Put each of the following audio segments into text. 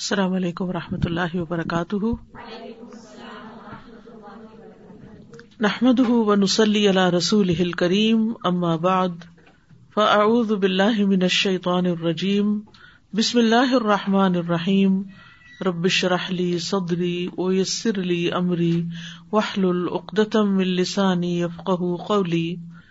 السلام علیکم و رحمۃ اللہ وبرکاتہ۔ نحمد و نسلی اللہ رسول کریم اما بعد، فاعوذ باللہ من الشیطان الرجیم، بسم اللہ الرحمٰن الرحیم ربش رحلی صدری ویسر لی امری وحل العقدم السانی یفقہ قولی۔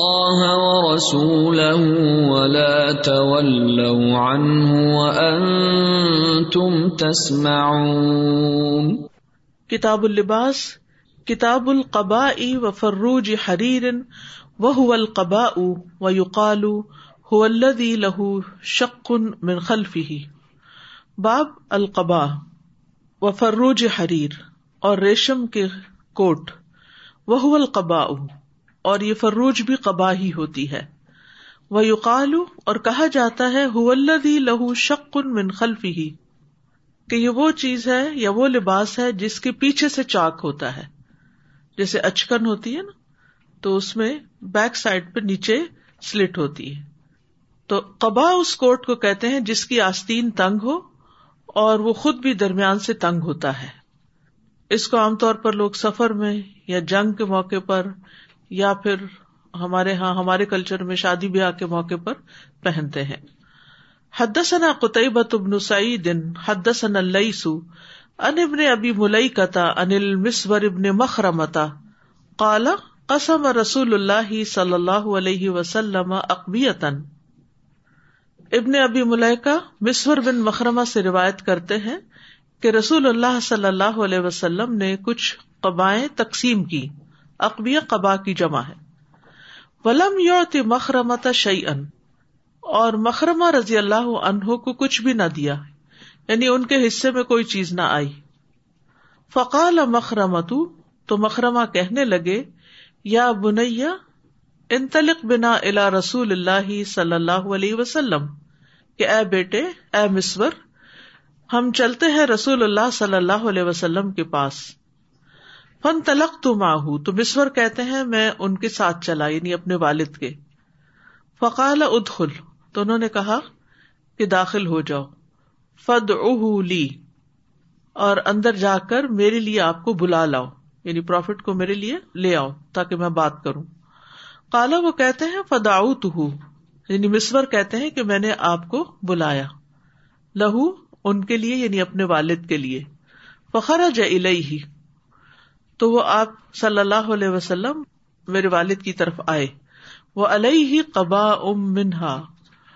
أطيعوا الله ورسوله ولا تولوا عنه وأنتم تسمعون. کتاب اللباس، کتاب القباء و فروج حریر وهو القباء ويقال هو الذي له شق من خلفه. باب القبا و فروج حریر اور ریشم کے کوٹ وہ القبا اور یہ فروج بھی قبا ہی ہوتی ہے۔ وہ یقال اور کہا جاتا ہے ہُوی لہو شکن من خلفی ہی کہ یہ وہ چیز ہے یا وہ لباس ہے جس کے پیچھے سے چاک ہوتا ہے۔ جیسے اچکن ہوتی ہے نا، تو اس میں بیک سائڈ پہ نیچے سلٹ ہوتی ہے۔ تو قبا اس کوٹ کو کہتے ہیں جس کی آستین تنگ ہو اور وہ خود بھی درمیان سے تنگ ہوتا ہے۔ اس کو عام طور پر لوگ سفر میں یا جنگ کے موقع پر یا پھر ہمارے ہاں ہمارے کلچر میں شادی بیاہ کے موقع پر پہنتے ہیں۔ حدثنا قطعبۃ بن سعید، حدثنا اللیس ان ابن ابی ملیکتا ان المسور ابن مخرمتا قال قسم رسول اللہ صلی اللہ علیہ وسلم اقبیتا ابن ابی ملیکا مسور بن مخرمہ سے روایت کرتے ہیں کہ رسول اللہ صلی اللہ علیہ وسلم نے کچھ قبائیں تقسیم کی۔ اقبیہ قبا کی جمع ہے۔ ولم یوتی مخرمت شعی ان اور مخرمہ رضی اللہ عنہ کو کچھ بھی نہ دیا یعنی ان کے حصے میں کوئی چیز نہ آئی۔ فقال مخرمت تو مخرمہ کہنے لگے، یا بنیا انطلق بنا الا رسول اللہ صلی اللہ علیہ وسلم، کہ اے بیٹے، اے مسور ہم چلتے ہیں رسول اللہ صلی اللہ علیہ وسلم کے پاس۔ فن تلق تو ماہ تو مسور کہتے ہیں، میں ان کے ساتھ چلا یعنی اپنے والد کے۔ فقال ادخل، تو انہوں نے کہا کہ داخل ہو جاؤ۔ فد لی، اور اندر جا کر میرے لیے آپ کو بلا لاؤ یعنی پروفٹ کو میرے لیے لے آؤ، تاکہ میں بات کروں۔ کالا وہ کہتے ہیں فداؤ تو یعنی مسور کہتے ہیں کہ میں نے آپ کو بلایا۔ لہو، ان کے لیے یعنی اپنے والد کے لیے۔ فخر ہی تو وہ آپ صلی اللہ علیہ وسلم میرے والد کی طرف آئے۔ وہ علیہ ہی قبا ام منہا،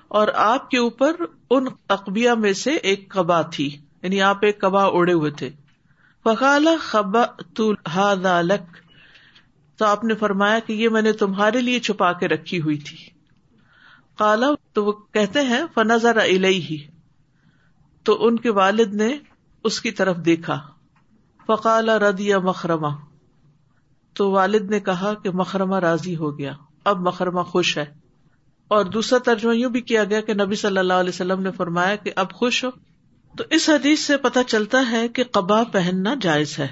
اور آپ کے اوپر ان اقبیا میں سے ایک قبا تھی یعنی آپ ایک قبا اڑے ہوئے تھے۔ فقال خبا لک، تو آپ نے فرمایا کہ یہ میں نے تمہارے لیے چھپا کے رکھی ہوئی تھی۔ کالا تو وہ کہتے ہیں، فنظر ہی تو ان کے والد نے اس کی طرف دیکھا۔ فقال ردیا مخرمہ۔ تو والد نے کہا کہ مخرمہ راضی ہو گیا۔ اب مخرمہ خوش ہے۔ اور دوسرا ترجمہ یوں بھی کیا گیا کہ نبی صلی اللہ علیہ وسلم نے فرمایا کہ اب خوش ہو۔ تو اس حدیث سے پتہ چلتا ہے کہ قبا پہننا جائز ہے۔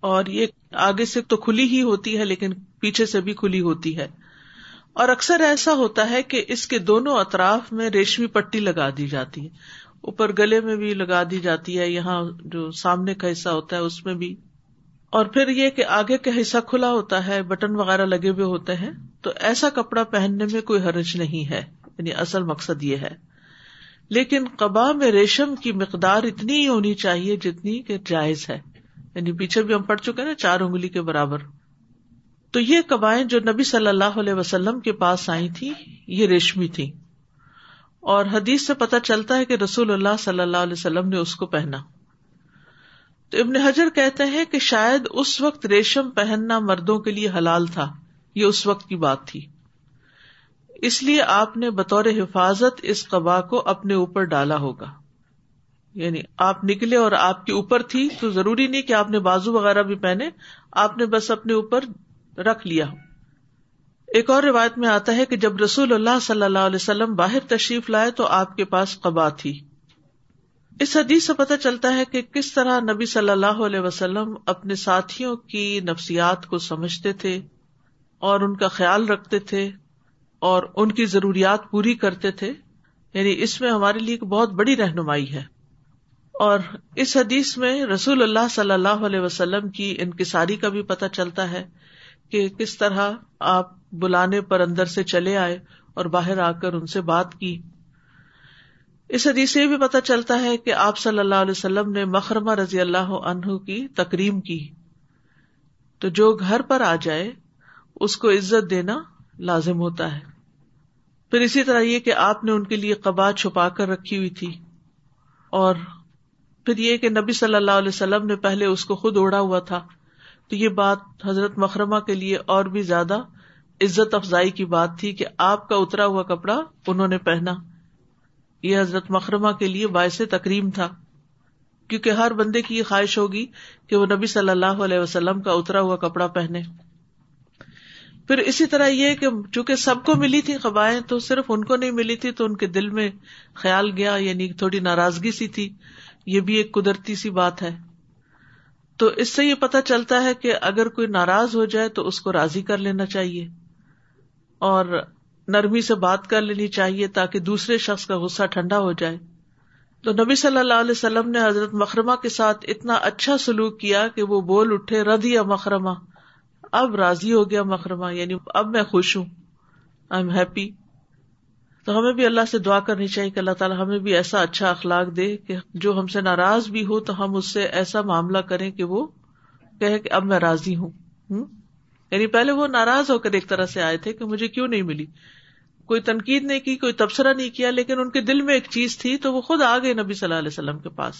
اور یہ آگے سے تو کھلی ہی ہوتی ہے، لیکن پیچھے سے بھی کھلی ہوتی ہے۔ اور اکثر ایسا ہوتا ہے کہ اس کے دونوں اطراف میں ریشمی پٹی لگا دی جاتی ہے۔ اوپر گلے میں بھی لگا دی جاتی ہے، یہاں جو سامنے کا حصہ ہوتا ہے، اس میں بھی۔ اور پھر یہ کہ آگے کا حصہ کھلا ہوتا ہے، بٹن وغیرہ لگے ہوئے ہوتے ہیں، تو ایسا کپڑا پہننے میں کوئی حرج نہیں ہے۔ یعنی اصل مقصد یہ ہے۔ لیکن قبا میں ریشم کی مقدار اتنی ہی ہونی چاہیے جتنی کہ جائز ہے۔ یعنی پیچھے بھی ہم پڑھ چکے نا، چار انگلی کے برابر۔ تو یہ قبائیں جو نبی صلی اللہ علیہ وسلم کے پاس آئی تھی یہ ریشمی تھی اور حدیث سے پتہ چلتا ہے کہ رسول اللہ صلی اللہ علیہ وسلم نے اس کو پہنا۔ تو ابن حجر کہتے ہیں کہ شاید اس وقت ریشم پہننا مردوں کے لیے حلال تھا، یہ اس وقت کی بات تھی۔ اس لیے آپ نے بطور حفاظت اس قبا کو اپنے اوپر ڈالا ہوگا۔ یعنی آپ نکلے اور آپ کے اوپر تھی، تو ضروری نہیں کہ آپ نے بازو وغیرہ بھی پہنے، آپ نے بس اپنے اوپر رکھ لیا۔ ایک اور روایت میں آتا ہے کہ جب رسول اللہ صلی اللہ علیہ وسلم باہر تشریف لائے تو آپ کے پاس قبا تھی۔ اس حدیث سے پتہ چلتا ہے کہ کس طرح نبی صلی اللہ علیہ وسلم اپنے ساتھیوں کی نفسیات کو سمجھتے تھے اور ان کا خیال رکھتے تھے اور ان کی ضروریات پوری کرتے تھے۔ یعنی اس میں ہمارے لیے ایک بہت بڑی رہنمائی ہے۔ اور اس حدیث میں رسول اللہ صلی اللہ علیہ وسلم کی انکساری کا بھی پتہ چلتا ہے کہ کس طرح آپ بلانے پر اندر سے چلے آئے اور باہر آ کر ان سے بات کی۔ اس حدیث سے بھی پتہ چلتا ہے کہ آپ صلی اللہ علیہ وسلم نے مخرمہ رضی اللہ عنہ کی تکریم کی۔ تو جو گھر پر آ جائے، اس کو عزت دینا لازم ہوتا ہے۔ پھر اسی طرح یہ کہ آپ نے ان کے لیے قبا چھپا کر رکھی ہوئی تھی۔ اور پھر یہ کہ نبی صلی اللہ علیہ وسلم نے پہلے اس کو خود اوڑا ہوا تھا۔ تو یہ بات حضرت مکرمہ کے لیے اور بھی زیادہ عزت افزائی کی بات تھی کہ آپ کا اترا ہوا کپڑا انہوں نے پہنا۔ یہ حضرت مکرمہ کے لیے باعث تکریم تھا، کیونکہ ہر بندے کی یہ خواہش ہوگی کہ وہ نبی صلی اللہ علیہ وسلم کا اترا ہوا کپڑا پہنے۔ پھر اسی طرح یہ کہ چونکہ سب کو ملی تھی قبائیں تو صرف ان کو نہیں ملی تھی، تو ان کے دل میں خیال گیا یعنی تھوڑی ناراضگی سی تھی۔ یہ بھی ایک قدرتی سی بات ہے۔ تو اس سے یہ پتا چلتا ہے کہ اگر کوئی ناراض ہو جائے تو اس کو راضی کر لینا چاہیے۔ اور نرمی سے بات کر لینی چاہیے تاکہ دوسرے شخص کا غصہ ٹھنڈا ہو جائے۔ تو نبی صلی اللہ علیہ وسلم نے حضرت مکرمہ کے ساتھ اتنا اچھا سلوک کیا کہ وہ بول اٹھے ردیا مکرمہ، اب راضی ہو گیا مکرمہ یعنی اب میں خوش ہوں آئی ایم ہیپی تو ہمیں بھی اللہ سے دعا کرنی چاہیے کہ اللہ تعالیٰ ہمیں بھی ایسا اچھا اخلاق دے کہ جو ہم سے ناراض بھی ہو تو ہم اس سے ایسا معاملہ کریں کہ وہ کہ اب میں راضی ہوں۔ یعنی پہلے وہ ناراض ہو کر ایک طرح سے آئے تھے کہ مجھے کیوں نہیں ملی۔ کوئی تنقید نہیں کی، کوئی تبصرہ نہیں کیا، لیکن ان کے دل میں ایک چیز تھی تو وہ خود آ گئے نبی صلی اللہ علیہ وسلم کے پاس۔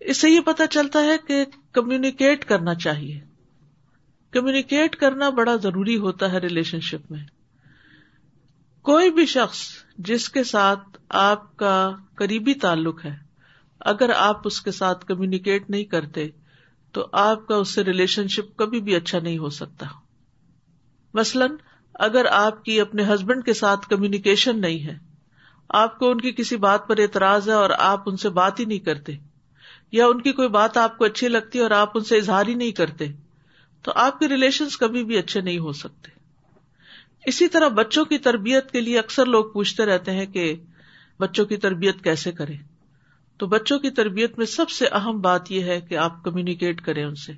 اس سے یہ پتا چلتا ہے کہ کمیونیکیٹ کرنا چاہیے۔ کمیونیکیٹ کرنا بڑا ضروری ہوتا ہے ریلیشن شپ میں۔ کوئی بھی شخص جس کے ساتھ آپ کا قریبی تعلق ہے، اگر آپ اس کے ساتھ کمیونیکیٹ نہیں کرتے تو آپ کا اس سے ریلیشن شپ کبھی بھی اچھا نہیں ہو سکتا۔ مثلاً، اگر آپ کی اپنے ہسبینڈ کے ساتھ کمیونیکیشن نہیں ہے، آپ کو ان کی کسی بات پر اعتراض ہے اور آپ ان سے بات ہی نہیں کرتے، یا ان کی کوئی بات آپ کو اچھی لگتی ہے اور آپ ان سے اظہار ہی نہیں کرتے، تو آپ کے ریلیشن کبھی بھی اچھے نہیں ہو سکتے۔ اسی طرح بچوں کی تربیت کے لیے اکثر لوگ پوچھتے رہتے ہیں کہ بچوں کی تربیت کیسے کرے تو بچوں کی تربیت میں سب سے اہم بات یہ ہے کہ آپ کمیونیکیٹ کریں ان سے۔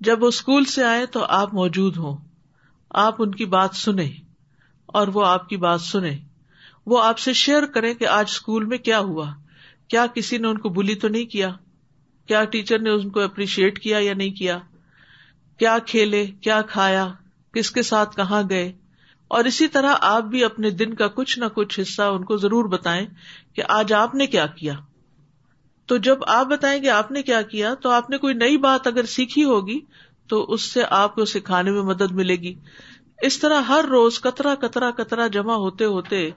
جب وہ اسکول سے آئے تو آپ موجود ہوں۔ آپ ان کی بات سنیں اور وہ آپ کی bات سنیں۔ وہ آپ سے شیئر کریں کہ آج اسکول میں کیا ہوا۔ کیا کسی نے ان کو بلی تو نہیں کیا؟ کیا ٹیچر نے ان کو اپریشیٹ کیا یا نہیں کیا؟ کیا کھیلے؟ کیا کھایا؟ کس کے ساتھ کہاں گئے؟ اور اسی طرح آپ بھی اپنے دن کا کچھ نہ کچھ حصہ ان کو ضرور بتائیں کہ آج آپ نے کیا کیا۔ تو جب آپ بتائیں گے آپ نے کیا کیا، تو آپ نے کوئی نئی بات اگر سیکھی ہوگی، تو اس سے آپ کو سکھانے میں مدد ملے گی۔ اس طرح ہر روز کترا کترا کترا جمع ہوتے ہوتے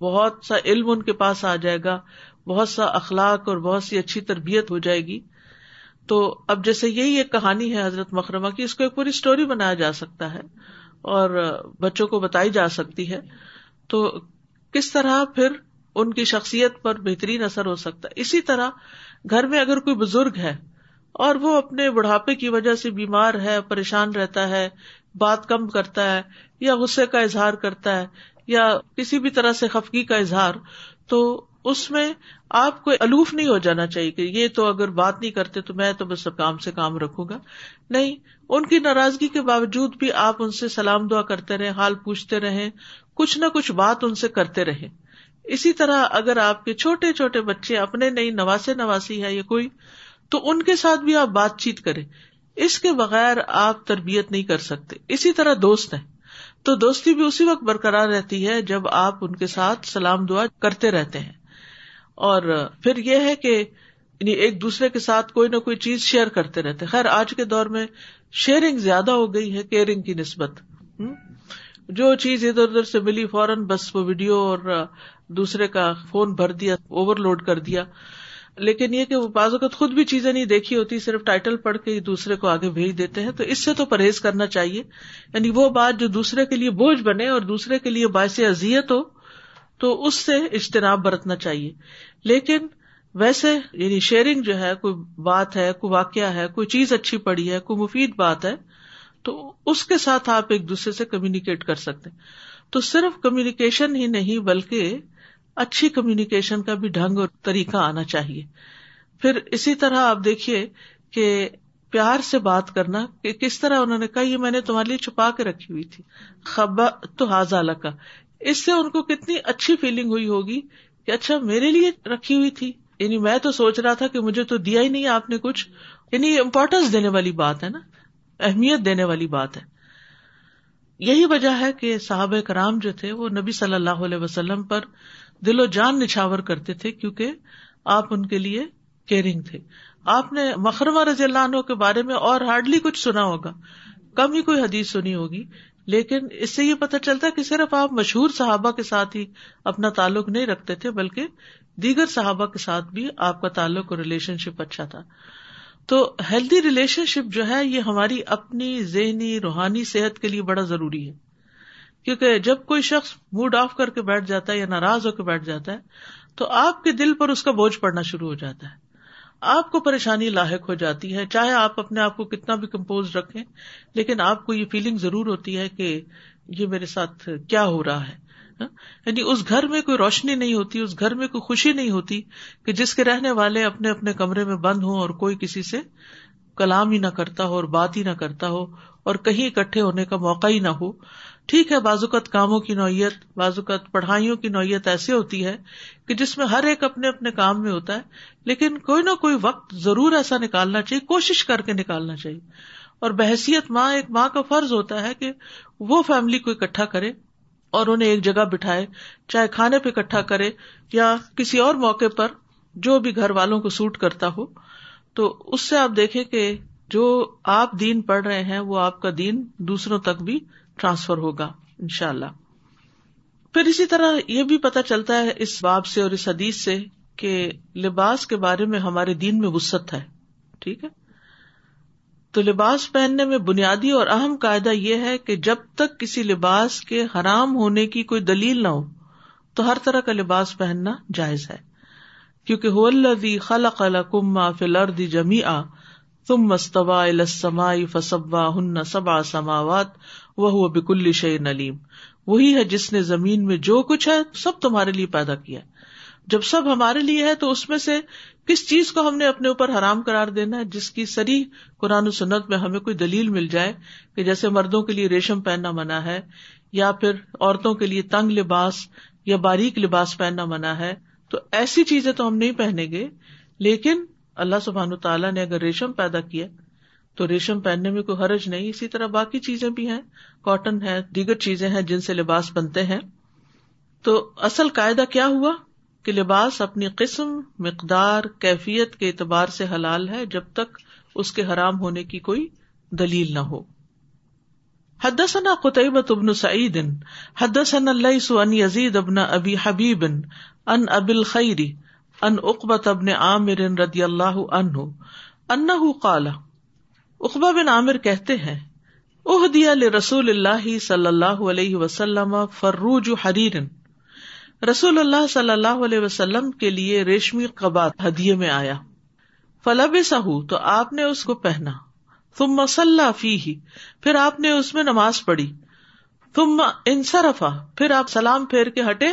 بہت سا علم ان کے پاس آ جائے گا، بہت سا اخلاق اور بہت سی اچھی تربیت ہو جائے گی۔ تو اب جیسے یہی ایک کہانی ہے حضرت مکرمہ کی، اس کو ایک پوری اسٹوری بنایا جا سکتا ہے۔ اور بچوں کو بتائی جا سکتی ہے، تو کس طرح پھر ان کی شخصیت پر بہترین اثر ہو سکتا ہے؟ اسی طرح گھر میں اگر کوئی بزرگ ہے اور وہ اپنے بڑھاپے کی وجہ سے بیمار ہے، پریشان رہتا ہے، بات کم کرتا ہے، یا غصے کا اظہار کرتا ہے، یا کسی بھی طرح سے خفگی کا اظہار، تو اس میں آپ کو الوف نہیں ہو جانا چاہیے کہ یہ تو اگر بات نہیں کرتے تو میں تو بس کام سے کام رکھوں گا۔ نہیں، ان کی ناراضگی کے باوجود بھی آپ ان سے سلام دعا کرتے رہے حال پوچھتے رہے کچھ نہ کچھ بات ان سے کرتے رہے اسی طرح اگر آپ کے چھوٹے چھوٹے بچے اپنے نئی نواسے نواسی ہے یا کوئی، تو ان کے ساتھ بھی آپ بات چیت کریں۔ اس کے بغیر آپ تربیت نہیں کر سکتے۔ اسی طرح دوست ہیں۔ تو دوستی بھی اسی وقت برقرار رہتی ہے جب آپ ان کے ساتھ سلام دعا کرتے رہتے ہیں۔ اور پھر یہ ہے کہ یعنی ایک دوسرے کے ساتھ کوئی نہ کوئی چیز شیئر کرتے رہتے۔ خیر، آج کے دور میں شیئرنگ زیادہ ہو گئی ہے کیئرنگ کی نسبت۔ جو چیز ادھر ادھر سے ملی فوراً، بس وہ ویڈیو اور دوسرے کا فون بھر دیا اوور لوڈ کر دیا۔ لیکن یہ کہ وہ بعض اوقات خود بھی چیزیں نہیں دیکھی ہوتی، صرف ٹائٹل پڑھ کے دوسرے کو آگے بھیج دیتے ہیں۔ تو اس سے تو پرہیز کرنا چاہیے۔ یعنی وہ بات جو دوسرے کے لیے بوجھ بنے اور دوسرے کے لیے باعث اذیت ہو تو اس سے اجتناب برتنا چاہیے۔ لیکن ویسے یعنی شیئرنگ جو ہے، کوئی بات ہے، کوئی واقعہ ہے، کوئی چیز اچھی پڑی ہے، کوئی مفید بات ہے، تو اس کے ساتھ آپ ایک دوسرے سے کمیونیکیٹ کر سکتے تو صرف کمیونیکیشن ہی نہیں، بلکہ اچھی کمیونیکیشن کا بھی ڈھنگ اور طریقہ آنا چاہیے۔ پھر اسی طرح آپ دیکھیے کہ پیار سے بات کرنا، کہ کس طرح انہوں نے کہا، یہ میں نے تمہارے لیے چھپا کے رکھی ہوئی تھی۔ خبا تو حاضہ کا اس سے ان کو کتنی اچھی فیلنگ ہوئی ہوگی کہ اچھا میرے لیے رکھی ہوئی تھی۔ یعنی میں تو سوچ رہا تھا کہ مجھے تو دیا ہی نہیں آپ نے کچھ۔ یعنی امپورٹینس دینے والی بات ہے نا۔ اہمیت دینے والی بات ہے۔ یہی وجہ ہے کہ صحابہ کرام جو تھے، وہ نبی صلی اللہ علیہ وسلم پر دل و جان نچھاور کرتے تھے کیونکہ آپ ان کے لیے کیئرنگ تھے۔ آپ نے مکرمہ رضی اللہ عنہ کے بارے میں اور ہارڈلی کچھ سنا ہوگا۔ کم ہی کوئی حدیث سنی ہوگی۔ لیکن اس سے یہ پتا چلتا ہے کہ صرف آپ مشہور صحابہ کے ساتھ ہی اپنا تعلق نہیں رکھتے تھے، بلکہ دیگر صحابہ کے ساتھ بھی آپ کا تعلق اور ریلیشن شپ اچھا تھا۔ تو ہیلدی ریلیشن شپ جو ہے، یہ ہماری اپنی ذہنی، روحانی صحت کے لیے بڑا ضروری ہے۔ کیونکہ جب کوئی شخص موڈ آف کر کے بیٹھ جاتا ہے یا ناراض ہو کے بیٹھ جاتا ہے، تو آپ کے دل پر اس کا بوجھ پڑنا شروع ہو جاتا ہے۔ آپ کو پریشانی لاحق ہو جاتی ہے، چاہے آپ اپنے آپ کو کتنا بھی کمپوز رکھیں، لیکن آپ کو یہ فیلنگ ضرور ہوتی ہے کہ یہ میرے ساتھ کیا ہو رہا ہے ہاں؟ یعنی اس گھر میں کوئی روشنی نہیں ہوتی، اس گھر میں کوئی خوشی نہیں ہوتی کہ جس کے رہنے والے اپنے اپنے کمرے میں بند ہوں اور کوئی کسی سے کلام ہی نہ کرتا ہو اور بات ہی نہ کرتا ہو اور کہیں اکٹھے ہونے کا موقع ہی نہ ہو۔ ٹھیک ہے، بازوقت کاموں کی نوعیت، بازوقت پڑھائیوں کی نوعیت ایسی ہوتی ہے کہ جس میں ہر ایک اپنے اپنے کام میں ہوتا ہے، لیکن کوئی نہ کوئی وقت ضرور ایسا نکالنا چاہیے، کوشش کر کے نکالنا چاہیے۔ اور بحثیت ماں، ایک ماں کا فرض ہوتا ہے کہ وہ فیملی کو اکٹھا کرے اور انہیں ایک جگہ بٹھائے، چاہے کھانے پہ اکٹھا کرے یا کسی اور موقع پر جو بھی گھر والوں کو سوٹ کرتا ہو۔ تو اس سے آپ دیکھیں کہ جو آپ دین پڑھ رہے ہیں، وہ آپ کا دین دوسروں تک بھی ٹرانسفر ہوگا ان شاء اللہ پھر اسی طرح یہ بھی پتا چلتا ہے اس باب سے اور اس حدیث سے کہ لباس کے بارے میں ہمارے دین میں وسط ہے، ٹھیک ہے؟ تو لباس پہننے میں بنیادی اور اہم قاعدہ یہ ہے کہ جب تک کسی لباس کے حرام ہونے کی کوئی دلیل نہ ہو، تو ہر طرح کا لباس پہننا جائز ہے۔ کیونکہ خلق کما فلردی جمی آ تم مستوا السمائی فسبا ہن سبا سماوات وہ بکل شعی نلیم وہی ہے جس نے زمین میں جو کچھ ہے سب تمہارے لیے پیدا کیا۔ جب سب ہمارے لیے ہے تو اس میں سے کس چیز کو ہم نے اپنے اوپر حرام کرار دینا ہے؟ جس کی سری قرآن و سنت میں ہمیں کوئی دلیل مل جائے کہ جیسے مردوں کے لیے ریشم پہننا منع ہے، یا پھر عورتوں کے لیے تنگ لباس یا باریک لباس پہننا منع ہے، تو ایسی چیزیں تو ہم نہیں پہنیں گے۔ لیکن اللہ سبحان تعالیٰ نے اگر ریشم پیدا کیا تو ریشم پہننے میں کوئی حرج نہیں، اسی طرح باقی چیزیں بھی ہیں کاٹن ہے، دیگر چیزیں ہیں جن سے لباس بنتے ہیں۔ تو اصل قاعدہ کیا ہوا؟ کہ لباس اپنی قسم، مقدار، کیفیت کے اعتبار سے حلال ہے جب تک اس کے حرام ہونے کی کوئی دلیل نہ ہو۔ حدثنا قطعبۃ ابن سعید، حدثنا اللیس ان یزید ابن ابی حبیب ان ابل خیری ان اقبت ابن عامر رضی اللہ عنہ انہ قال اقبا بن عامر کہتے ہیں اح دیا رسول اللہ صلی اللہ علیہ وسلم فروج حریر۔ رسول اللہ صلی اللہ علیہ وسلم کے لیے ریشمی قبات ہدیے میں آیا۔ فلب سہو تو آپ نے اس کو پہنا۔ تم مسلح فی ہی پھر آپ نے اس میں نماز پڑھی۔ تم انصرفا، پھر آپ سلام پھیر کے ہٹے۔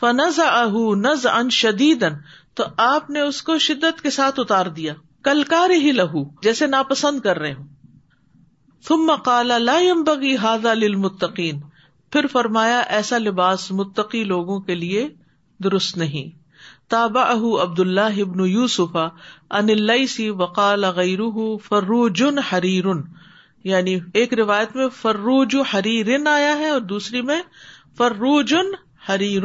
فنز اہ نز ان شدید تو آپ نے اس کو شدت کے ساتھ اتار دیا۔ کلکار ہی لہو، جیسے ناپسند کر رہے ہوں۔ تم لا بگی ہاضا للمتقین۔ پھر فرمایا، ایسا لباس متقی لوگوں کے لیے درست نہیں۔ تابا اہ عبد اللہ ابن یوسف ان سی وقال غیر فروجن حریر۔ یعنی ایک روایت میں فروج حریر آیا ہے اور دوسری میں فروجن حریر۔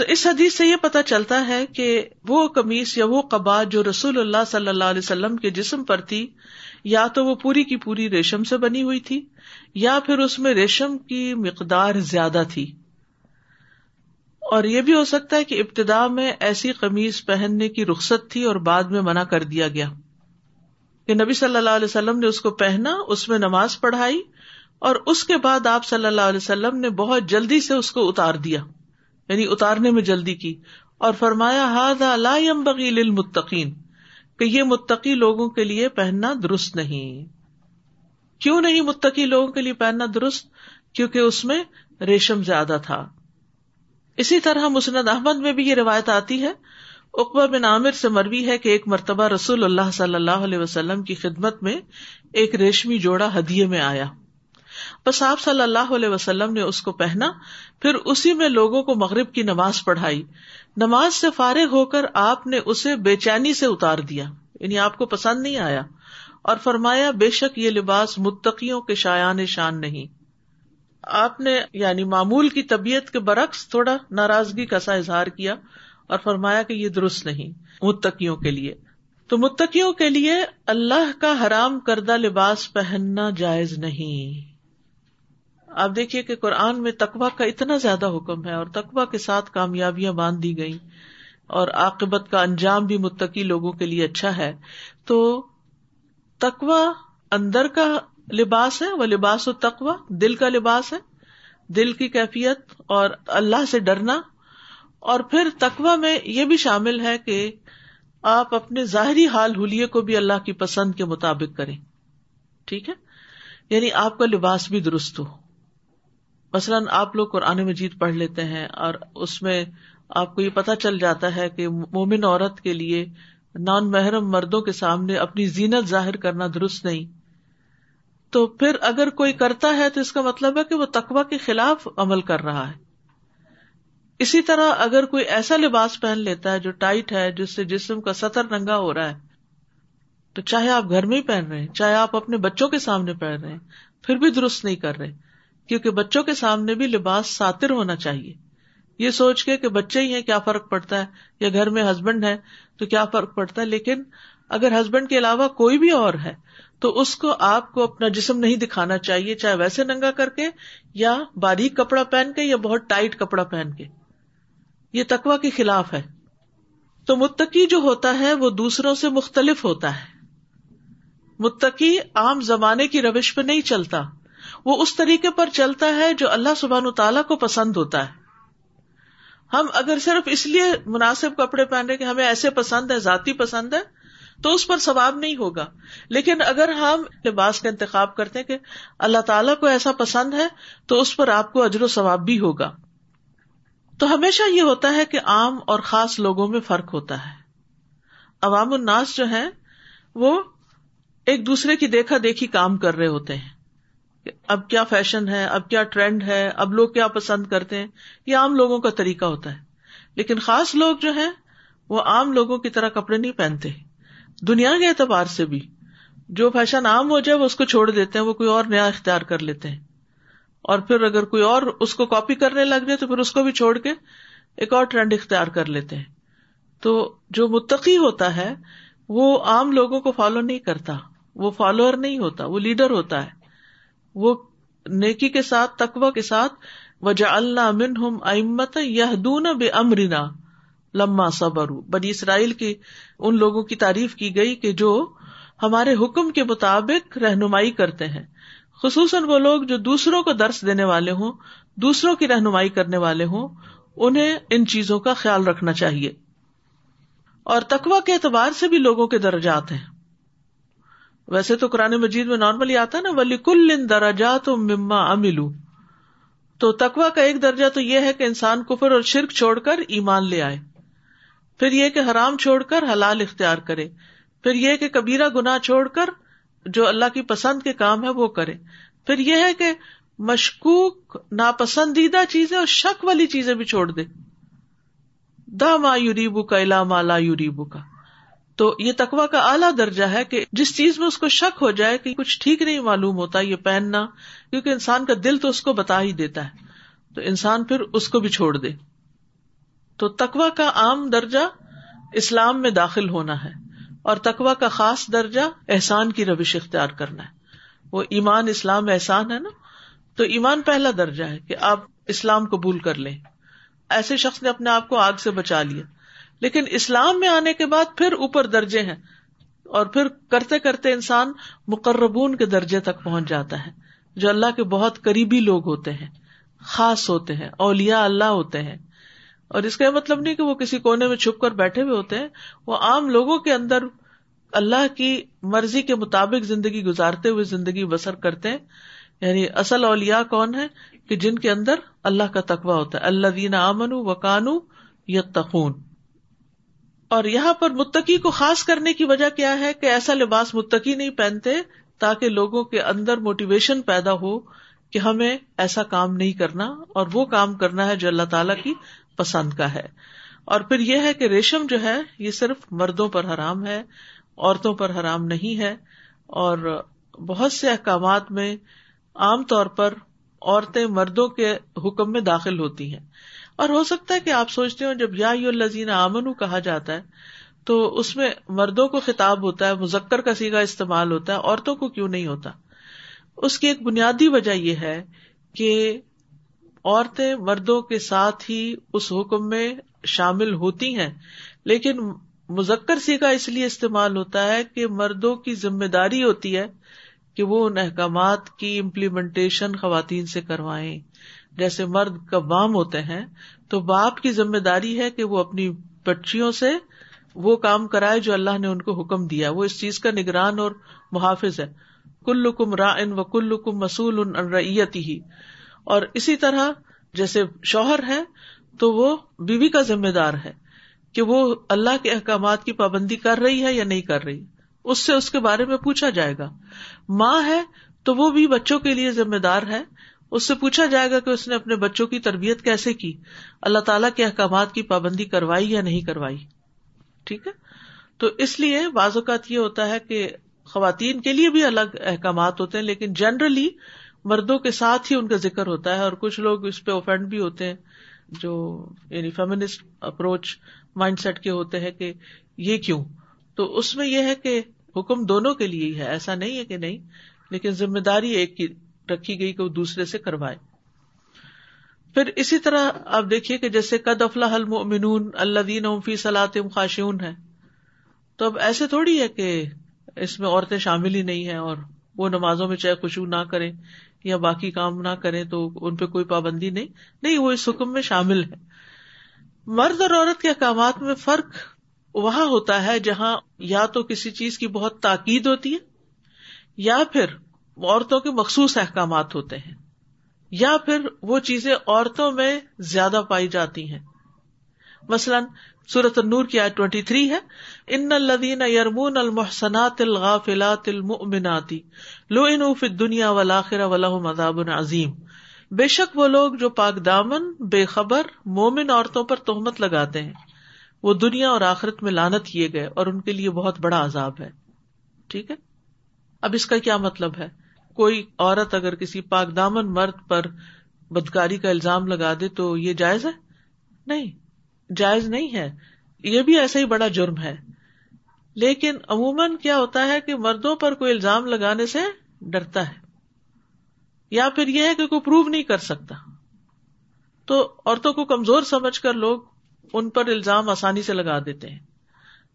تو اس حدیث سے یہ پتا چلتا ہے کہ وہ قمیص یا وہ قبا جو رسول اللہ صلی اللہ علیہ وسلم کے جسم پر تھی، یا تو وہ پوری کی پوری ریشم سے بنی ہوئی تھی، یا پھر اس میں ریشم کی مقدار زیادہ تھی۔ اور یہ بھی ہو سکتا ہے کہ ابتدا میں ایسی قمیض پہننے کی رخصت تھی اور بعد میں منع کر دیا گیا۔ کہ نبی صلی اللہ علیہ وسلم نے اس کو پہنا، اس میں نماز پڑھائی اور اس کے بعد آپ صلی اللہ علیہ وسلم نے بہت جلدی سے اس کو اتار دیا۔ یعنی اتارنے میں جلدی کی اور فرمایا ہاد للمتقین کہ یہ متقی لوگوں کے لیے پہننا درست نہیں۔ کیوں نہیں متقی لوگوں کے لیے پہننا درست؟ کیونکہ اس میں ریشم زیادہ تھا۔ اسی طرح مسند احمد میں بھی یہ روایت آتی ہے۔ اقبا بن عامر سے مروی ہے کہ ایک مرتبہ رسول اللہ صلی اللہ علیہ وسلم کی خدمت میں ایک ریشمی جوڑا ہدیے میں آیا۔ بس آپ صلی اللہ علیہ وسلم نے اس کو پہنا، پھر اسی میں لوگوں کو مغرب کی نماز پڑھائی۔ نماز سے فارغ ہو کر آپ نے اسے بے چینی سے اتار دیا یعنی آپ کو پسند نہیں آیا۔ اور فرمایا، بے شک یہ لباس متقیوں کے شایان شان نہیں۔ آپ نے یعنی معمول کی طبیعت کے برعکس تھوڑا ناراضگی کا سا اظہار کیا اور فرمایا کہ یہ درست نہیں، متقیوں کے لیے۔ تو متقیوں کے لیے اللہ کا حرام کردہ لباس پہننا جائز نہیں۔ آپ دیکھیے کہ قرآن میں تقوا کا اتنا زیادہ حکم ہے اور تقوا کے ساتھ کامیابیاں باندھ دی گئی اور عاقبت کا انجام بھی متقی لوگوں کے لیے اچھا ہے تو تقوا اندر کا لباس ہے، وہ لباس و تقوا دل کا لباس ہے، دل کی کیفیت اور اللہ سے ڈرنا اور پھر تقوا میں یہ بھی شامل ہے کہ آپ اپنے ظاہری حال حلیے کو بھی اللہ کی پسند کے مطابق کریں، ٹھیک ہے؟ یعنی آپ کا لباس بھی درست ہو۔ مثلاً آپ لوگ قرآن مجید پڑھ لیتے ہیں اور اس میں آپ کو یہ پتا چل جاتا ہے کہ مومن عورت کے لیے نان محرم مردوں کے سامنے اپنی زینت ظاہر کرنا درست نہیں۔ تو پھر اگر کوئی کرتا ہے تو اس کا مطلب ہے کہ وہ تقوا کے خلاف عمل کر رہا ہے۔ اسی طرح اگر کوئی ایسا لباس پہن لیتا ہے جو ٹائٹ ہے، جس سے جسم کا سطر ننگا ہو رہا ہے، تو چاہے آپ گھر میں ہی پہن رہے ہیں، چاہے آپ اپنے بچوں کے سامنے پہن رہے ہیں، پھر بھی درست نہیں کر رہے۔ کیونکہ بچوں کے سامنے بھی لباس ساتر ہونا چاہیے۔ یہ سوچ کے کہ بچے ہی ہیں، کیا فرق پڑتا ہے؟ یا گھر میں ہسبینڈ ہے تو کیا فرق پڑتا ہے؟ لیکن اگر ہسبینڈ کے علاوہ کوئی بھی اور ہے تو اس کو آپ کو اپنا جسم نہیں دکھانا چاہیے، چاہے ویسے ننگا کر کے یا باریک کپڑا پہن کے یا بہت ٹائٹ کپڑا پہن کے۔ یہ تکوا کے خلاف ہے۔ تو متقی جو ہوتا ہے وہ دوسروں سے مختلف ہوتا ہے۔ متقی عام زمانے کی روش پہ نہیں چلتا۔ وہ اس طریقے پر چلتا ہے جو اللہ سبحان تعالیٰ کو پسند ہوتا ہے۔ ہم اگر صرف اس لیے مناسب کپڑے پہن رہے کہ ہمیں ایسے پسند ہے ذاتی پسند ہے تو اس پر ثواب نہیں ہوگا۔ لیکن اگر ہم لباس کا انتخاب کرتے ہیں کہ اللہ تعالیٰ کو ایسا پسند ہے، تو اس پر آپ کو اجر و ثواب بھی ہوگا۔ تو ہمیشہ یہ ہوتا ہے کہ عام اور خاص لوگوں میں فرق ہوتا ہے۔ عوام الناس جو ہے وہ ایک دوسرے کی دیکھا دیکھی کام کر رہے ہوتے ہیں۔ اب کیا فیشن ہے، اب کیا ٹرینڈ ہے، اب لوگ کیا پسند کرتے ہیں، یہ عام لوگوں کا طریقہ ہوتا ہے۔ لیکن خاص لوگ جو ہے وہ عام لوگوں کی طرح کپڑے نہیں پہنتے۔ دنیا کے اعتبار سے بھی جو فیشن عام ہو جائے، وہ اس کو چھوڑ دیتے ہیں، وہ کوئی اور نیا اختیار کر لیتے ہیں۔ اور پھر اگر کوئی اور اس کو کاپی کرنے لگ جائے، تو پھر اس کو بھی چھوڑ کے ایک اور ٹرینڈ اختیار کر لیتے ہیں۔ تو جو متقی ہوتا ہے، وہ عام لوگوں کو فالو نہیں کرتا۔ وہ فالوور نہیں ہوتا، وہ لیڈر ہوتا ہے۔ وہ نیکی کے ساتھ تقوا کے ساتھ وجا اللہ من ہم امت یادون بے امرنا لما صبر بنی اسرائیل کی، ان لوگوں کی تعریف کی گئی کہ جو ہمارے حکم کے مطابق رہنمائی کرتے ہیں۔ خصوصاً وہ لوگ جو دوسروں کو درس دینے والے ہوں، دوسروں کی رہنمائی کرنے والے ہوں، انہیں ان چیزوں کا خیال رکھنا چاہیے۔ اور تقوا کے اعتبار سے بھی لوگوں کے درجات ہیں۔ ویسے تو قرآن مجید میں نارملی آتا ہے نا ولی کل درجات مما املو تو تقوا کا ایک درجہ تو یہ ہے کہ انسان کفر اور شرک چھوڑ کر ایمان لے آئے۔ پھر یہ کہ حرام چھوڑ کر حلال اختیار کرے۔ پھر یہ کہ کبیرہ گنا چھوڑ کر جو اللہ کی پسند کے کام ہے وہ کرے۔ پھر یہ ہے کہ مشکوک، ناپسندیدہ چیزیں اور شک والی چیزیں بھی چھوڑ دے۔ دا ما یوریبو کا الا لا یوریبو کا تو یہ تقوا کا اعلیٰ درجہ ہے کہ جس چیز میں اس کو شک ہو جائے کہ کچھ ٹھیک نہیں معلوم ہوتا یہ پہننا، کیونکہ انسان کا دل تو اس کو بتا ہی دیتا ہے، تو انسان پھر اس کو بھی چھوڑ دے۔ تو تقوا کا عام درجہ اسلام میں داخل ہونا ہے اور تقوا کا خاص درجہ احسان کی روش اختیار کرنا ہے۔ وہ ایمان اسلام احسان ہے نا؟ تو ایمان پہلا درجہ ہے کہ آپ اسلام قبول کر لیں۔ ایسے شخص نے اپنے آپ کو آگ سے بچا لیا۔ لیکن اسلام میں آنے کے بعد پھر اوپر درجے ہیں اور پھر کرتے کرتے انسان مقربون کے درجے تک پہنچ جاتا ہے، جو اللہ کے بہت قریبی لوگ ہوتے ہیں، خاص ہوتے ہیں اولیا اللہ ہوتے ہیں۔ اور اس کا یہ مطلب نہیں کہ وہ کسی کونے میں چھپ کر بیٹھے ہوئے ہوتے ہیں، وہ عام لوگوں کے اندر اللہ کی مرضی کے مطابق زندگی گزارتے ہوئے زندگی بسر کرتے ہیں۔ یعنی اصل اولیا کون ہے کہ جن کے اندر اللہ کا تقوا ہوتا ہے۔ اللہ دینا امن و کانو یا تخون اور یہاں پر متقی کو خاص کرنے کی وجہ کیا ہے کہ ایسا لباس متقی نہیں پہنتے تاکہ لوگوں کے اندر موٹیویشن پیدا ہو کہ ہمیں ایسا کام نہیں کرنا اور وہ کام کرنا ہے جو اللہ تعالی کی پسند کا ہے۔ اور پھر یہ ہے کہ ریشم جو ہے یہ صرف مردوں پر حرام ہے، عورتوں پر حرام نہیں ہے اور بہت سے احکامات میں عام طور پر عورتیں مردوں کے حکم میں داخل ہوتی ہیں۔ اور ہو سکتا ہے کہ آپ سوچتے ہو جب یا الزین امن کہا جاتا ہے، تو اس میں مردوں کو خطاب ہوتا ہے مزکر کا سیگا استعمال ہوتا ہے، عورتوں کو کیوں نہیں ہوتا؟ اس کی ایک بنیادی وجہ یہ ہے کہ عورتیں مردوں کے ساتھ ہی اس حکم میں شامل ہوتی ہیں، لیکن مزکر سیگا اس لیے استعمال ہوتا ہے کہ مردوں کی ذمہ داری ہوتی ہے کہ وہ ان احکامات کی امپلیمنٹیشن خواتین سے کروائیں۔ جیسے مرد کبام ہوتے ہیں، تو باپ کی ذمہ داری ہے کہ وہ اپنی بچیوں سے وہ کام کرائے جو اللہ نے ان کو حکم دیا۔ وہ اس چیز کا نگران اور محافظ ہے۔ کل کم را ان و کل کم مسول ان ریتی ہی اور اسی طرح جیسے شوہر ہے تو وہ بیوی کا ذمہ دار ہے کہ وہ اللہ کے احکامات کی پابندی کر رہی ہے یا نہیں کر رہی۔ اس سے اس کے بارے میں پوچھا جائے گا۔ ماں ہے تو وہ بھی بچوں کے لیے ذمہ دار ہے۔ اس سے پوچھا جائے گا کہ اس نے اپنے بچوں کی تربیت کیسے کی؟ اللہ تعالیٰ کے احکامات کی پابندی کروائی یا نہیں کروائی؟ ٹھیک ہے؟ تو اس لیے بعض اوقات یہ ہوتا ہے کہ خواتین کے لیے بھی الگ احکامات ہوتے ہیں، لیکن جنرلی مردوں کے ساتھ ہی ان کا ذکر ہوتا ہے اور کچھ لوگ اس پہ اوفینڈ بھی ہوتے ہیں، جو یعنی فیمنسٹ اپروچ مائنڈ سیٹ کے ہوتے ہیں کہ یہ کیوں؟ تو اس میں یہ ہے کہ حکم دونوں کے لیے ہی ہے، ایسا نہیں ہے کہ نہیں، لیکن ذمہ داری ایک کی رکھی گئی کہ وہ دوسرے سے کروائے۔ پھر اسی طرح آپ دیکھیے کہ جیسے قد افلا المؤمنون اللہ دین فی صلاحم خاشون ہے تو اب ایسے تھوڑی ہے کہ اس میں عورتیں شامل ہی نہیں ہے اور وہ نمازوں میں چاہے خوشبو نہ کریں یا باقی کام نہ کریں تو ان پہ کوئی پابندی نہیں۔ نہیں، وہ اس حکم میں شامل ہے مرد اور عورت کے احکامات میں فرق وہاں ہوتا ہے جہاں یا تو کسی چیز کی بہت تاکید ہوتی ہے یا پھر عورتوں کے مخصوص احکامات ہوتے ہیں یا پھر وہ چیزیں عورتوں میں زیادہ پائی جاتی ہیں۔ مثلاً سورت النور کی آج ٹوینٹی تھری ہے ان الدین یرمون المحسنات الغافلات المؤمناتی لو ان دنیا ولاخرہ ولاح مذاب عظیم بے شک وہ لوگ جو پاک دامن، بے خبر، مومن عورتوں پر تہمت لگاتے ہیں، وہ دنیا اور آخرت میں لانت کیے گئے اور ان کے لیے بہت بڑا عذاب ہے۔ ٹھیک ہے؟ اب اس کا کیا مطلب ہے؟ کوئی عورت اگر کسی پاک دامن مرد پر بدکاری کا الزام لگا دے تو یہ جائز ہے؟ نہیں، جائز نہیں ہے۔ یہ بھی ایسا ہی بڑا جرم ہے۔ لیکن عموماً کیا ہوتا ہے کہ مردوں پر کوئی الزام لگانے سے ڈرتا ہے، یا پھر یہ ہے کہ کوئی پروو نہیں کر سکتا۔ تو عورتوں کو کمزور سمجھ کر لوگ ان پر الزام آسانی سے لگا دیتے ہیں۔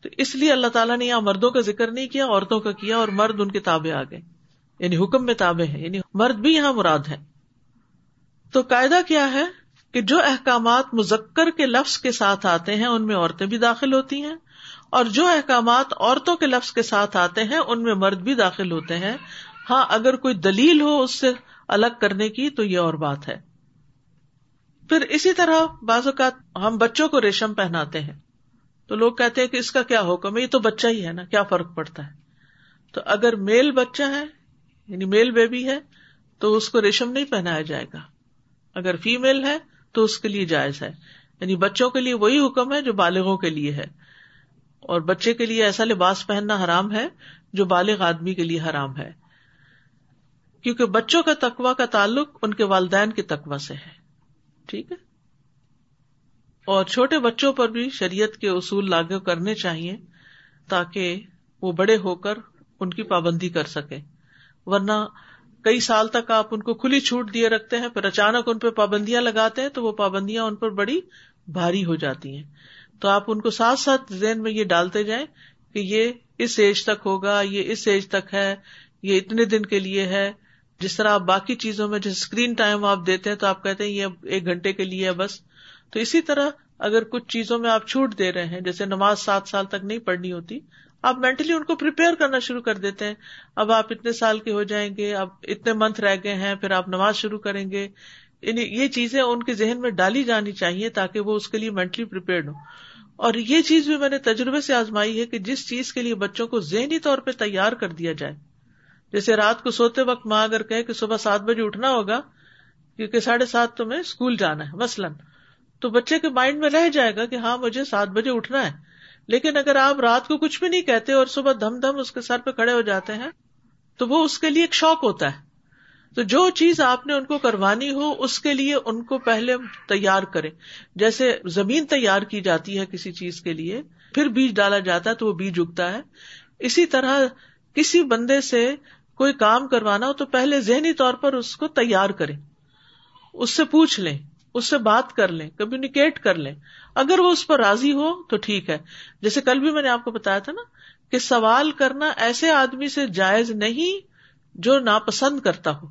تو اس لیے اللہ تعالیٰ نے یہاں مردوں کا ذکر نہیں کیا، عورتوں کا کیا، اور مرد ان کے تابے آ گئے۔ یعنی حکم میں تابے ہیں یعنی مرد بھی یہاں مراد ہے تو قاعدہ کیا ہے کہ جو احکامات مزکر کے لفظ کے ساتھ آتے ہیں، ان میں عورتیں بھی داخل ہوتی ہیں، اور جو احکامات عورتوں کے لفظ کے ساتھ آتے ہیں، ان میں مرد بھی داخل ہوتے ہیں۔ ہاں اگر کوئی دلیل ہو اس سے الگ کرنے کی، تو یہ اور بات ہے۔ پھر اسی طرح بعض اوقات ہم بچوں کو ریشم پہناتے ہیں۔ تو لوگ کہتے ہیں کہ اس کا کیا حکم ہے؟ یہ تو بچہ ہی ہے نا، کیا فرق پڑتا ہے؟ تو اگر میل بچہ ہے یعنی میل بیبی ہے تو اس کو ریشم نہیں پہنایا جائے گا۔ اگر فیمل ہے تو اس کے لیے جائز ہے۔ یعنی بچوں کے لیے وہی حکم ہے جو بالغوں کے لیے ہے۔ اور بچے کے لیے ایسا لباس پہننا حرام ہے جو بالغ آدمی کے لیے حرام ہے۔ کیونکہ بچوں کا تقوا کا تعلق ان کے والدین کے تقوا سے ہے۔ ٹھیک ہے؟ اور چھوٹے بچوں پر بھی شریعت کے اصول لاگو کرنے چاہیے تاکہ وہ بڑے ہو کر ان کی پابندی کر سکے ورنہ کئی سال تک آپ ان کو کھلی چھوٹ دیے رکھتے ہیں، پھر اچانک ان پہ پابندیاں لگاتے ہیں تو وہ پابندیاں ان پر بڑی بھاری ہو جاتی ہیں۔ تو آپ ان کو ساتھ ساتھ ذہن میں یہ ڈالتے جائیں کہ یہ اس ایج تک ہوگا، یہ اس ایج تک ہے، یہ اتنے دن کے لیے ہے۔ جس طرح آپ باقی چیزوں میں، جیسے اسکرین ٹائم آپ دیتے ہیں تو آپ کہتے ہیں یہ ایک گھنٹے کے لیے ہے بس۔ تو اسی طرح اگر کچھ چیزوں میں آپ چھوٹ دے رہے ہیں، جیسے نماز سات سال تک نہیں پڑھنی ہوتی آپ مینٹلی ان کو پریپیئر کرنا شروع کر دیتے ہیں۔ اب آپ اتنے سال کے ہو جائیں گے، اب اتنے منتھ رہ گئے ہیں، پھر آپ نماز شروع کریں گے۔ یعنی یہ چیزیں ان کے ذہن میں ڈالی جانی چاہیے تاکہ وہ اس کے لیے مینٹلی پریپیئرڈ ہو اور یہ چیز بھی میں نے تجربے سے آزمائی ہے کہ جس چیز کے لیے بچوں کو ذہنی طور پہ تیار کر دیا جائے۔ جیسے رات کو سوتے وقت ماں اگر کہ صبح سات بجے اٹھنا ہوگا، کیونکہ ساڑھے سات تو میں اسکول جانا ہے، مثلاً۔ تو بچے کے مائنڈ میں رہ جائے گا کہ ہاں مجھے سات بجے اٹھنا ہے۔ لیکن اگر آپ رات کو کچھ بھی نہیں کہتے اور صبح دم دم اس کے سر پہ کھڑے ہو جاتے ہیں، تو وہ اس کے لیے ایک شوق ہوتا ہے۔ تو جو چیز آپ نے ان کو کروانی ہو، اس کے لیے ان کو پہلے تیار کرے جیسے زمین تیار کی جاتی ہے کسی چیز کے لیے، پھر بیج ڈالا جاتا ہے تو وہ بیج اگتا ہے۔ اسی طرح کسی بندے سے کوئی کام کروانا ہو تو پہلے ذہنی طور پر اس کو تیار کریں۔ اس سے پوچھ لیں۔ اس سے بات کر لیں کمیونیکیٹ کر لیں۔ اگر وہ اس پر راضی ہو تو ٹھیک ہے۔ جیسے کل بھی میں نے آپ کو بتایا تھا نا کہ سوال کرنا ایسے آدمی سے جائز نہیں جو ناپسند کرتا ہو۔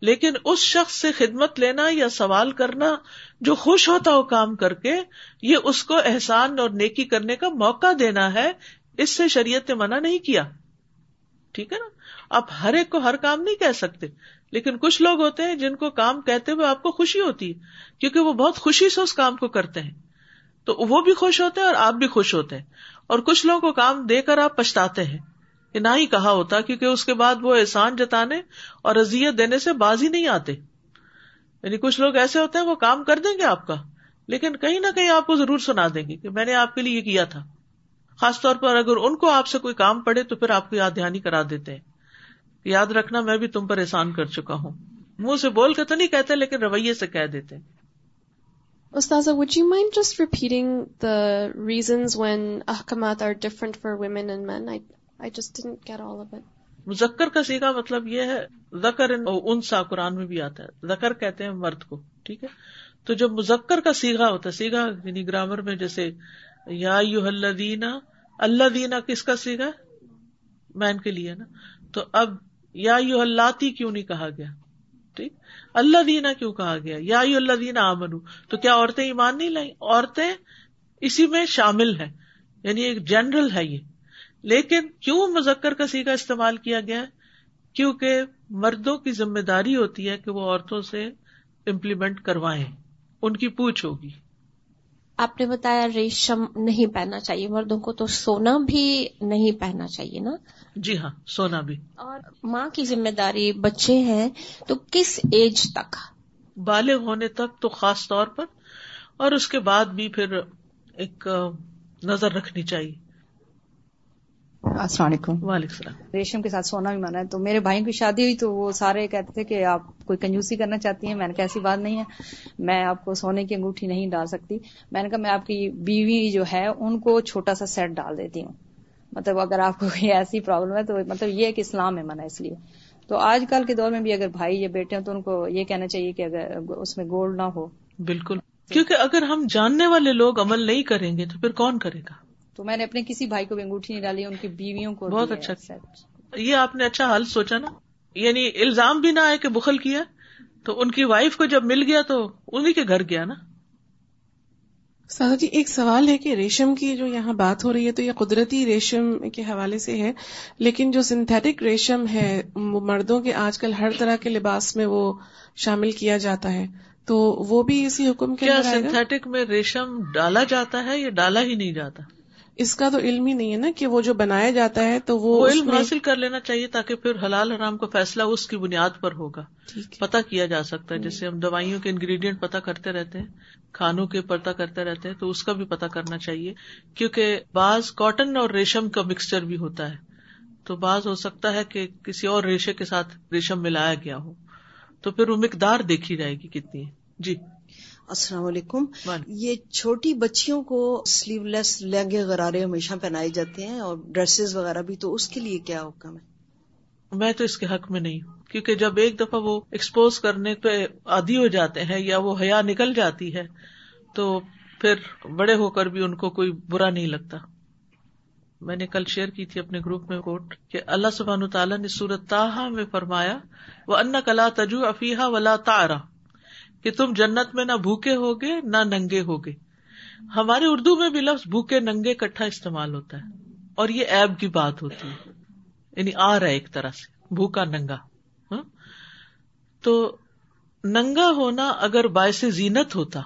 لیکن اس شخص سے خدمت لینا یا سوال کرنا جو خوش ہوتا ہو کام کر کے، یہ اس کو احسان اور نیکی کرنے کا موقع دینا ہے۔ اس سے شریعت نے منع نہیں کیا۔ ٹھیک ہے نا؟ آپ ہر ایک کو ہر کام نہیں کہہ سکتے۔ لیکن کچھ لوگ ہوتے ہیں جن کو کام کہتے ہوئے آپ کو خوشی ہوتی ہے، کیونکہ وہ بہت خوشی سے اس کام کو کرتے ہیں۔ تو وہ بھی خوش ہوتے ہیں اور آپ بھی خوش ہوتے ہیں۔ اور کچھ لوگوں کو کام دے کر آپ پچھتاتے ہیں۔ کہ نہ ہی کہا ہوتا کیونکہ اس کے بعد وہ احسان جتانے اور ازیت دینے سے باز ہی نہیں آتے۔ یعنی کچھ لوگ ایسے ہوتے ہیں، وہ کام کر دیں گے آپ کا، لیکن کہیں نہ کہیں آپ کو ضرور سنا دیں گے کہ میں نے آپ کے لیے یہ کیا تھا۔ خاص طور پر اگر ان کو آپ سے کوئی کام پڑے تو پھر آپ کو یاد دہانی کرا دیتے ہیں۔ یاد رکھنا میں بھی تم پر احسان کر چکا ہوں۔ منہ سے بول کے تو نہیں کہتے لیکن رویے سے کہہ دیتے۔ استاذ would you mind just repeating the reasons when احکامات are different for women and men I just didn't get all of it مذکر کا سیکھا مطلب یہ ہے زکر انسا قرآن میں بھی آتا ہے۔ زکر کہتے ہیں مرد کو ٹھیک ہے؟ تو جب مذکر کا سیگا ہوتا ہے سیگا یعنی گرامر میں جیسے یا یو اللہ دینا اللہ دینا کس کا سیگا مین کے لیے نا۔ تو اب یا یو اللہ کیوں نہیں کہا گیا؟ ٹھیک؟ اللہ دینا کیوں کہا گیا؟ یا یو اللہ دینا آمن تو کیا عورتیں ایمان نہیں لائیں؟ عورتیں اسی میں شامل ہے یعنی ایک جنرل ہے یہ۔ لیکن کیوں مذکر کا سیگا استعمال کیا گیا؟ کیونکہ مردوں کی ذمہ داری ہوتی ہے کہ وہ عورتوں سے امپلیمنٹ کروائیں، ان کی پوچھ ہوگی۔ آپ نے بتایا ریشم نہیں پہننا چاہیے مردوں کو تو سونا بھی نہیں پہننا چاہیے نا؟ جی ہاں سونا بھی۔ اور ماں کی ذمہ داری بچے ہیں تو کس ایج تک؟ بالغ ہونے تک تو خاص طور پر اور اس کے بعد بھی پھر ایک نظر رکھنی چاہیے۔ السلام علیکم۔ وعلیکم السلام۔ ریشم کے ساتھ سونا بھی مانا ہے۔ تو میرے بھائی کی شادی ہوئی تو وہ سارے کہتے تھے کہ آپ کوئی کنجوسی کرنا چاہتی ہیں۔ میں نے کہا ایسی بات نہیں ہے۔ میں آپ کو سونے کی انگوٹھی نہیں ڈال سکتی۔ میں نے کہا میں آپ کی بیوی جو ہے ان کو چھوٹا سا سیٹ ڈال دیتی ہوں۔ مطلب اگر آپ کو کوئی ایسی پرابلم ہے تو مطلب یہ کہ اسلام میں منع اس لیے۔ تو آج کل کے دور میں بھی اگر بھائی یا بیٹے ہیں تو ان کو یہ کہنا چاہیے کہ اگر اس میں گولڈ نہ ہو۔ بالکل۔ کیونکہ اگر ہم جاننے والے لوگ عمل نہیں کریں گے تو پھر کون کرے گا؟ تو میں نے اپنے کسی بھائی کو بھی انگوٹھی نہیں ڈالی ان کی بیویوں کو بہت اچھا۔ یہ آپ نے اچھا حل سوچا نا۔ یعنی الزام بھی نہ آئے کہ بخل کیا تو ان کی وائف کو جب مل گیا تو انہیں کے گھر گیا نا۔ سادہ جی ایک سوال ہے کہ ریشم کی جو یہاں بات ہو رہی ہے تو یہ قدرتی ریشم کے حوالے سے ہے لیکن جو سنتھیٹک ریشم ہے مردوں کے آج کل ہر طرح کے لباس میں وہ شامل کیا جاتا ہے۔ تو وہ بھی اسی حکم کے کیا سنتھیٹک میں ریشم ڈالا جاتا ہے یا ڈالا ہی نہیں جاتا؟ اس کا تو علم ہی نہیں ہے نا کہ وہ جو بنایا جاتا ہے تو وہ علم حاصل کر لینا چاہیے تاکہ پھر حلال حرام کا فیصلہ اس کی بنیاد پر ہوگا۔ پتا کیا جا سکتا ہے۔ جیسے ہم دوائیوں کے انگریڈینٹ پتا کرتے رہتے ہیں کھانوں کے پتا کرتے رہتے ہیں تو اس کا بھی پتا کرنا چاہیے۔ کیونکہ بعض کاٹن اور ریشم کا مکسچر بھی ہوتا ہے۔ تو بعض ہو سکتا ہے کہ کسی اور ریشے کے ساتھ ریشم ملایا گیا ہو۔ تو پھر وہ مقدار دیکھی جائے گی کتنی۔ جی۔ السلام علیکم۔ یہ چھوٹی بچیوں کو سلیو لیس لہنگے غرارے ہمیشہ پہنائے جاتے ہیں اور ڈریسز وغیرہ بھی تو اس کے لیے کیا حکم ہے؟ میں تو اس کے حق میں نہیں ہوں کیونکہ جب ایک دفعہ وہ ایکسپوز کرنے پہ عادی ہو جاتے ہیں یا وہ حیا نکل جاتی ہے تو پھر بڑے ہو کر بھی ان کو کوئی برا نہیں لگتا۔ میں نے کل شیئر کی تھی اپنے گروپ میں کوٹ کہ اللہ سبحان تعالیٰ نے سورت تاہا میں فرمایا وہ ان کلا تجو افیحا ولا تارا کہ تم جنت میں نہ بھوکے ہوگے، نہ ننگے ہوگے۔ ہمارے اردو میں بھی لفظ بھوکے، ننگے، کٹھا استعمال ہوتا ہے۔ اور یہ ایب کی بات ہوتی ہے۔ یعنی آ رہا ہے ایک طرح سے، بھوکا، ننگا۔ ہاں؟ تو ننگا ہونا اگر باعث زینت ہوتا،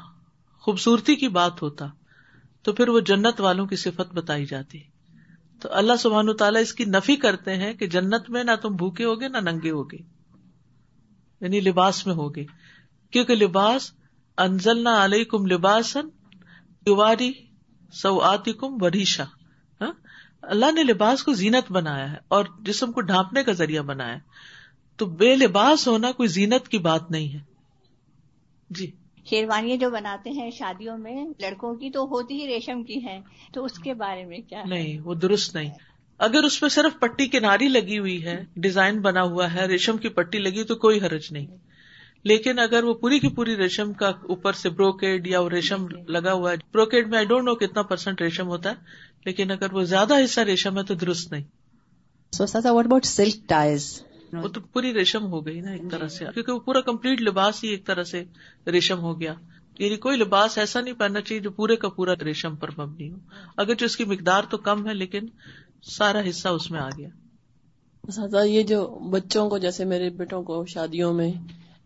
خوبصورتی کی بات ہوتا، تو پھر وہ جنت والوں کی صفت بتائی جاتی۔ تو اللہ سبحان تعالیٰ اس کی نفی کرتے ہیں کہ جنت میں نہ تم بھوکے ہوگے، نہ ننگے ہوگے۔ یعنی لباس میں ہوگے۔ کیونکہ لباس انزل نہ علیہ کم لباسن یواری سو آتی کم وریشا ہاں؟ اللہ نے لباس کو زینت بنایا ہے اور جسم کو ڈھانپنے کا ذریعہ بنایا ہے۔ تو بے لباس ہونا کوئی زینت کی بات نہیں ہے۔ جی۔ شیروانیاں جو بناتے ہیں شادیوں میں لڑکوں کی تو ہوتی ہی ریشم کی ہیں تو اس کے بارے میں کیا ہے؟ نہیں وہ درست نہیں۔ اگر اس میں صرف پٹی کناری لگی ہوئی ہے ڈیزائن بنا ہوا ہے ریشم کی پٹی لگی تو کوئی حرج نہیں۔ لیکن اگر وہ پوری کی پوری ریشم کا اوپر سے بروکیڈ یا وہ ریشم لگا ہوا ہے بروکیڈ میں آئی ڈونٹ نو کتنا پرسینٹ ریشم ہوتا ہے لیکن اگر وہ زیادہ حصہ ریشم ہے تو درست نہیں۔ واٹ اباؤٹ سلک ٹائز وہ تو پوری ریشم ہو گئی نا ایک طرح سے۔ کیونکہ وہ پورا کمپلیٹ لباس ہی ایک طرح سے ریشم ہو گیا۔ یعنی کوئی لباس ایسا نہیں پہننا چاہیے جو پورے کا پورا ریشم پر مبنی ہو۔ اگر جو اس کی مقدار تو کم ہے لیکن سارا حصہ اس میں آ گیا۔ یہ جو بچوں کو جیسے میرے بیٹوں کو شادیوں میں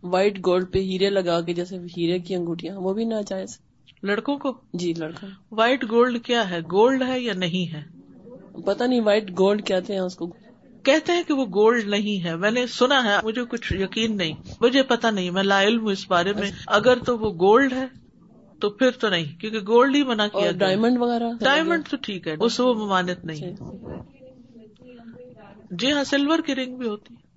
وائٹ گولڈ پہ ہیرے لگا کے جیسے ہیرے کی انگوٹیاں وہ بھی نہ جائز لڑکوں کو؟ جی لڑکا وائٹ گولڈ کیا ہے؟ گولڈ ہے یا نہیں ہے؟ پتہ نہیں وائٹ گولڈ کہتے ہیں اس کو۔ کہتے ہیں کہ وہ گولڈ نہیں ہے۔ میں نے سنا ہے مجھے کچھ یقین نہیں۔ مجھے پتا نہیں میں لا علم ہوں اس بارے میں۔ اگر تو وہ گولڈ ہے تو پھر تو نہیں کیونکہ گولڈ ہی منع کیا ڈائمنڈ وغیرہ؟ ڈائمنڈ تو ٹھیک ہے اس وہ ممانت نہیں۔ جی ہاں سلور کی رنگ بھی ہوتی ہے۔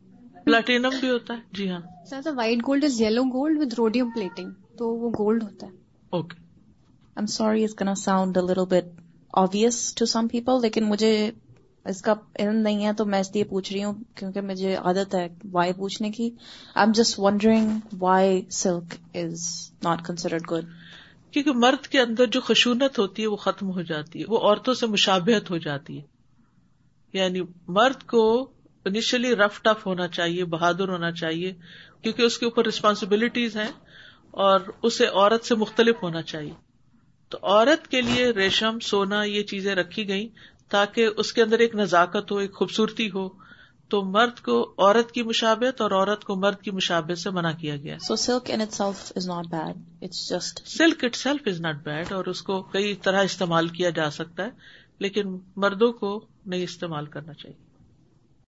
پلاٹینم بھی ہوتا ہے۔ جی ہاں۔ Sir white gold is yellow gold with rhodium plating تو وہ گولڈ ہوتا ہے۔ Okay I'm sorry it's gonna sound a little bit obvious to some people لیکن مجھے اس کا علم نہیں ہے تو میں اس لیے پوچھ رہی ہوں کیونکہ مجھے عادت ہے وائی پوچھنے کی۔ I am just wondering why silk is not considered good کیونکہ مرد کے اندر جو خشونت ہوتی ہے وہ ختم ہو جاتی ہے۔ وہ عورتوں سے مشابہت ہو جاتی ہے۔ یعنی مرد کو انیشلی رف ٹف ہونا چاہیے بہادر ہونا چاہیے کیونکہ اس کے اوپر ریسپانسبلٹیز ہیں اور اسے عورت سے مختلف ہونا چاہیے۔ تو عورت کے لیے ریشم سونا یہ چیزیں رکھی گئی تاکہ اس کے اندر ایک نزاکت ہو ایک خوبصورتی ہو۔ تو مرد کو عورت کی مشابت اور عورت کو مرد کی مشابت سے منع کیا گیا۔ So silk itself is not bad it's just silk itself is not bad اور اس کو کئی طرح استعمال کیا جا سکتا ہے لیکن مردوں کو نہیں استعمال کرنا چاہیے۔